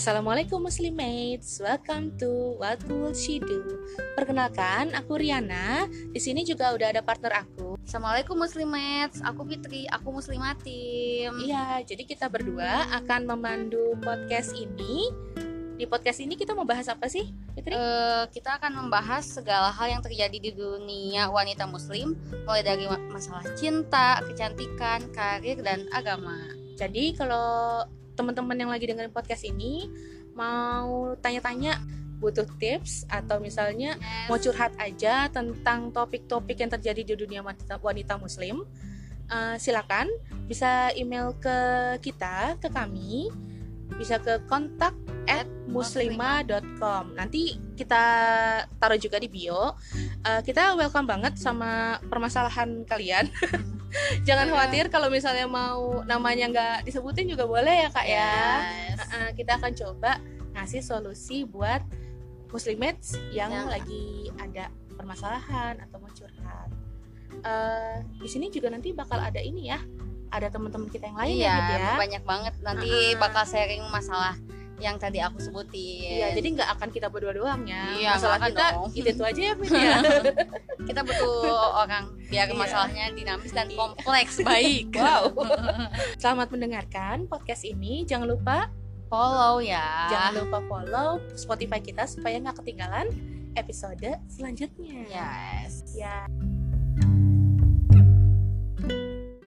Assalamualaikum Muslimates, welcome to What Will She Do? Perkenalkan, aku Riana. Di sini juga udah ada partner aku. Assalamualaikum Muslimates, aku Fitri, aku Muslimatim. Iya, jadi kita berdua akan memandu podcast ini. Di podcast ini kita mau bahas apa sih, Fitri? Eh, kita akan membahas segala hal yang terjadi di dunia wanita muslim, mulai dari ma- masalah cinta, kecantikan, karir, dan agama. Jadi kalau teman-teman yang lagi dengerin podcast ini mau tanya-tanya butuh tips atau misalnya mau curhat aja tentang topik-topik yang terjadi di dunia wanita, wanita muslim eh, silakan bisa email ke kita ke kami. Bisa ke kontak at muslima.com nanti kita taruh juga di bio Eh, kita welcome banget sama permasalahan kalian jangan Iya. khawatir kalau misalnya mau namanya nggak disebutin juga boleh ya kak ya Yes. Uh, kita akan coba ngasih solusi buat muslimates yang Yang- lagi ada permasalahan atau mau curhat. Uh, di sini juga nanti bakal ada ini ya, ada teman-teman kita yang lain Iya, ya, Fit, ya. banyak banget. Nanti Uh-uh. bakal sharing masalah yang tadi aku sebutin. Iya, jadi nggak akan kita berdua doang ya. Iya, Masalah kita dong. itu itu aja ya, ya. kita butuh orang biar Iya. masalahnya dinamis dan kompleks baik. wow. Selamat mendengarkan podcast ini. Jangan lupa Follow ya. jangan lupa follow Spotify kita supaya nggak ketinggalan episode selanjutnya. Yes. Ya.